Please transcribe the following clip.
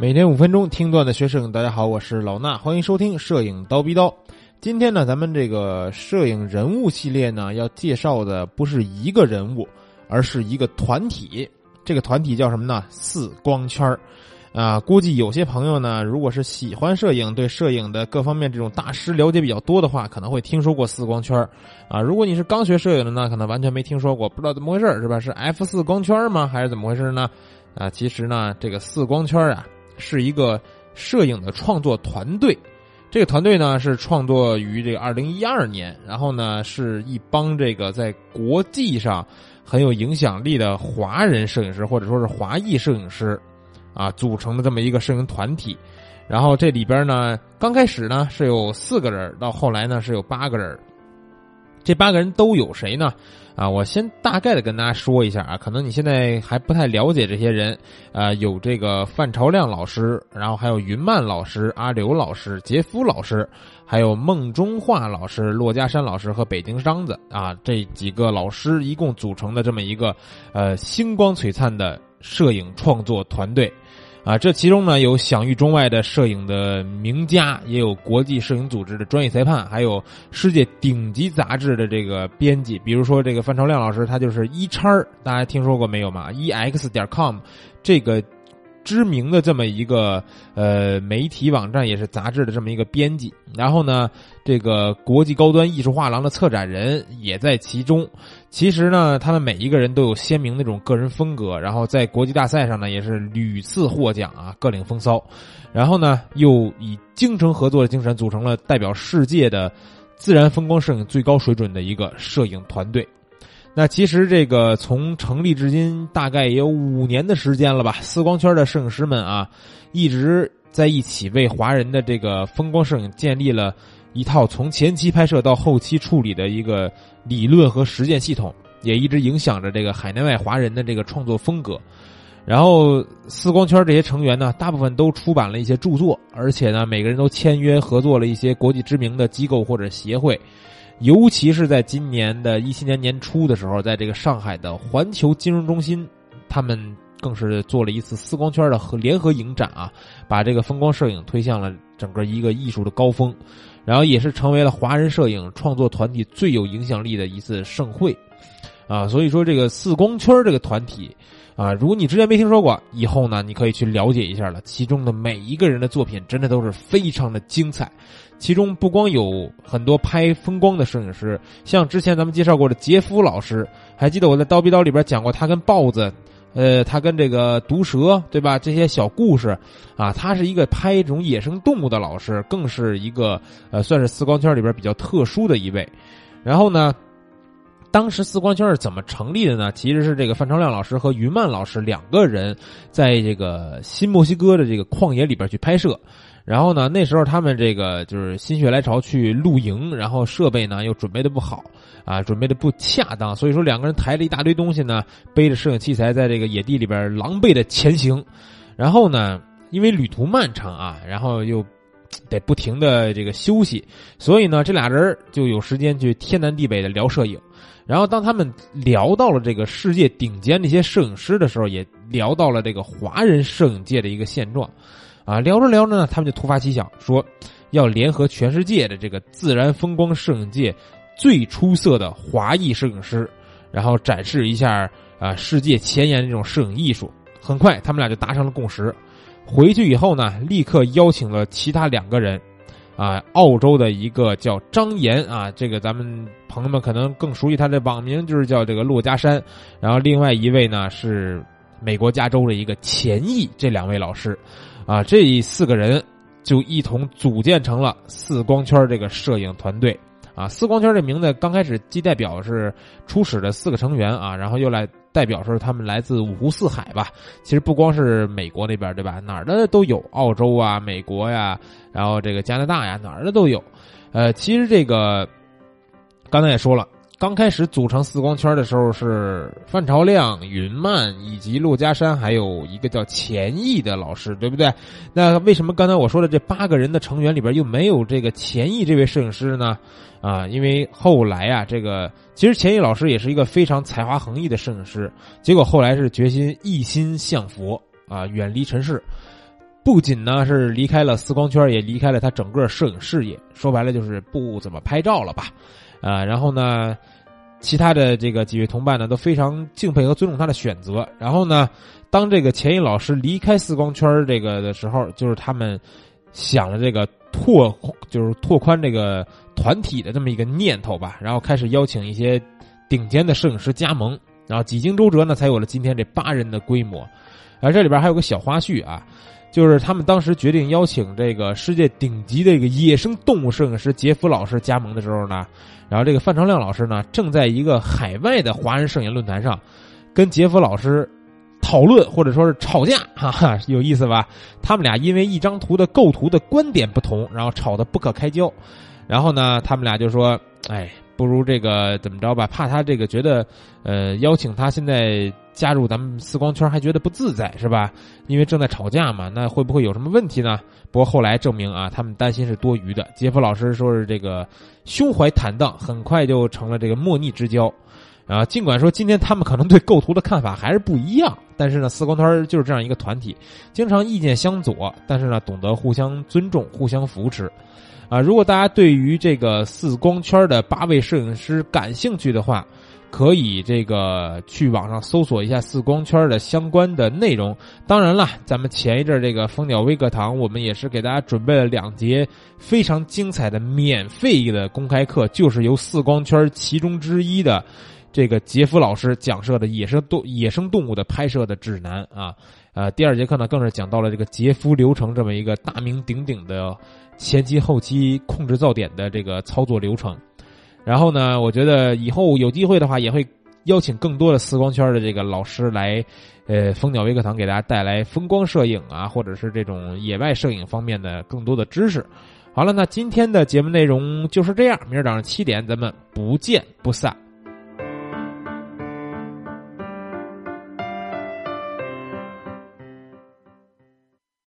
每天五分钟听段子学摄影，大家好，我是老衲，欢迎收听摄影刀逼刀。今天呢，咱们这个摄影人物系列呢，要介绍的不是一个人物，而是一个团体。这个团体叫什么呢？四光圈儿。啊，估计有些朋友呢，如果是喜欢摄影，对摄影的各方面这种大师了解比较多的话，可能会听说过四光圈儿。啊，如果你是刚学摄影的呢，可能完全没听说过，不知道怎么回事是吧？是 F 四光圈吗？还是怎么回事呢？啊，其实呢，这个四光圈啊。是一个摄影的创作团队，这个团队呢是创作于这个二零一二年，然后呢是一帮这个在国际上很有影响力的华人摄影师或者说是华裔摄影师啊组成的这么一个摄影团体，然后这里边呢刚开始呢是有四个人，到后来呢是有八个人，这八个人都有谁呢？啊，我先大概的跟大家说一下啊，可能你现在还不太了解这些人，啊，有这个范朝亮老师，然后还有云曼老师、阿刘老师、杰夫老师，还有孟中华老师、骆家山老师和北京商子啊，这几个老师一共组成的这么一个呃星光璀璨的摄影创作团队。啊，这其中呢有享誉中外的摄影的名家，也有国际摄影组织的专业裁判，还有世界顶级杂志的这个编辑。比如说这个范朝亮老师，他就是一叉大家听说过没有嘛？e x 点 com 这个。知名的这么一个呃媒体网站，也是杂志的这么一个编辑。然后呢，这个国际高端艺术画廊的策展人也在其中。其实呢，他们每一个人都有鲜明那种个人风格。然后在国际大赛上呢，也是屡次获奖啊，各领风骚。然后呢，又以精诚合作的精神，组成了代表世界的自然风光摄影最高水准的一个摄影团队。那其实这个从成立至今大概也有五年的时间了吧？四光圈的摄影师们啊，一直在一起为华人的这个风光摄影建立了一套从前期拍摄到后期处理的一个理论和实践系统，也一直影响着这个海内外华人的这个创作风格。然后四光圈这些成员呢，大部分都出版了一些著作，而且呢，每个人都签约合作了一些国际知名的机构或者协会。尤其是在今年的一七年年初的时候，在这个上海的环球金融中心，他们更是做了一次四光圈的和联合影展啊，把这个风光摄影推向了整个一个艺术的高峰，然后也是成为了华人摄影创作团体最有影响力的一次盛会，啊，所以说这个四光圈这个团体。啊，如果你之前没听说过，以后呢，你可以去了解一下了。其中的每一个人的作品，真的都是非常的精彩。其中不光有很多拍风光的摄影师，像之前咱们介绍过的杰夫老师，还记得我在刀逼刀里边讲过他跟豹子，呃，他跟这个毒蛇，对吧？这些小故事，啊，他是一个拍这种野生动物的老师，更是一个呃，算是四光圈里边比较特殊的一位。然后呢？当时四光圈是怎么成立的呢？其实是这个范朝亮老师和云曼老师两个人，在这个新墨西哥的这个旷野里边去拍摄，然后呢，那时候他们这个就是心血来潮去露营，然后设备呢又准备的不好，啊，准备的不恰当，所以说两个人抬了一大堆东西呢，背着摄影器材在这个野地里边狼狈的前行，然后呢，因为旅途漫长啊，然后又。得不停的这个休息，所以呢，这俩人就有时间去天南地北的聊摄影。然后当他们聊到了这个世界顶尖那些摄影师的时候，也聊到了这个华人摄影界的一个现状。啊，聊着聊着呢，他们就突发奇想，说要联合全世界的这个自然风光摄影界最出色的华裔摄影师，然后展示一下啊世界前沿的这种摄影艺术。很快，他们俩就达成了共识。回去以后呢，立刻邀请了其他两个人，啊，澳洲的一个叫张岩啊，这个咱们朋友们可能更熟悉他的网名，就是叫这个骆家山。然后另外一位呢是美国加州的一个钱毅，这两位老师，啊，这四个人就一同组建成了四光圈这个摄影团队。啊，四光圈这名字刚开始既代表是初始的四个成员啊，然后又来代表说他们来自五湖四海吧。其实不光是美国那边对吧？哪儿的都有，澳洲啊、美国呀，然后这个加拿大呀，哪儿的都有。呃，其实这个刚才也说了。刚开始组成四光圈的时候是范朝亮、云曼以及骆家山，还有一个叫钱毅的老师，对不对？那为什么刚才我说的这八个人的成员里边又没有这个钱毅这位摄影师呢？啊，因为后来啊，这个其实钱毅老师也是一个非常才华横溢的摄影师，结果后来是决心一心向佛啊，远离尘世。不仅呢是离开了四光圈，也离开了他整个摄影事业。说白了就是不怎么拍照了吧？啊，然后呢，其他的这个几位同伴呢都非常敬佩和尊重他的选择。然后呢，当这个钱毅老师离开四光圈这个的时候，就是他们想了这个拓，就是拓宽这个团体的这么一个念头吧。然后开始邀请一些顶尖的摄影师加盟，然后几经周折呢，才有了今天这八人的规模。而这里边还有个小花絮啊。就是他们当时决定邀请这个世界顶级的一个野生动物摄影师杰夫老师加盟的时候呢，然后这个范长亮老师呢正在一个海外的华人摄影论坛上，跟杰夫老师讨论或者说是吵架，哈哈，有意思吧？他们俩因为一张图的构图的观点不同，然后吵得不可开交，然后呢，他们俩就说，哎。不如这个怎么着吧？怕他这个觉得，呃，邀请他现在加入咱们四光圈还觉得不自在是吧？因为正在吵架嘛，那会不会有什么问题呢？不过后来证明啊，他们担心是多余的。杰夫老师说是这个胸怀坦荡，很快就成了这个莫逆之交。啊，尽管说今天他们可能对构图的看法还是不一样，但是呢，四光圈就是这样一个团体，经常意见相左，但是呢，懂得互相尊重、互相扶持。啊，如果大家对于这个四光圈的八位摄影师感兴趣的话，可以这个去网上搜索一下四光圈的相关的内容。当然了，咱们前一阵这个蜂鸟微课堂，我们也是给大家准备了两节非常精彩的免费的公开课，就是由四光圈其中之一的这个杰夫老师讲授的野生动野生动物的拍摄的指南啊。呃，第二节课呢，更是讲到了这个杰夫流程这么一个大名鼎鼎的。前期、后期控制噪点的这个操作流程，然后呢，我觉得以后有机会的话，也会邀请更多的四光圈的这个老师来，呃，蜂鸟微课堂给大家带来风光摄影啊，或者是这种野外摄影方面的更多的知识。好了，那今天的节目内容就是这样，明儿早上七点咱们不见不散。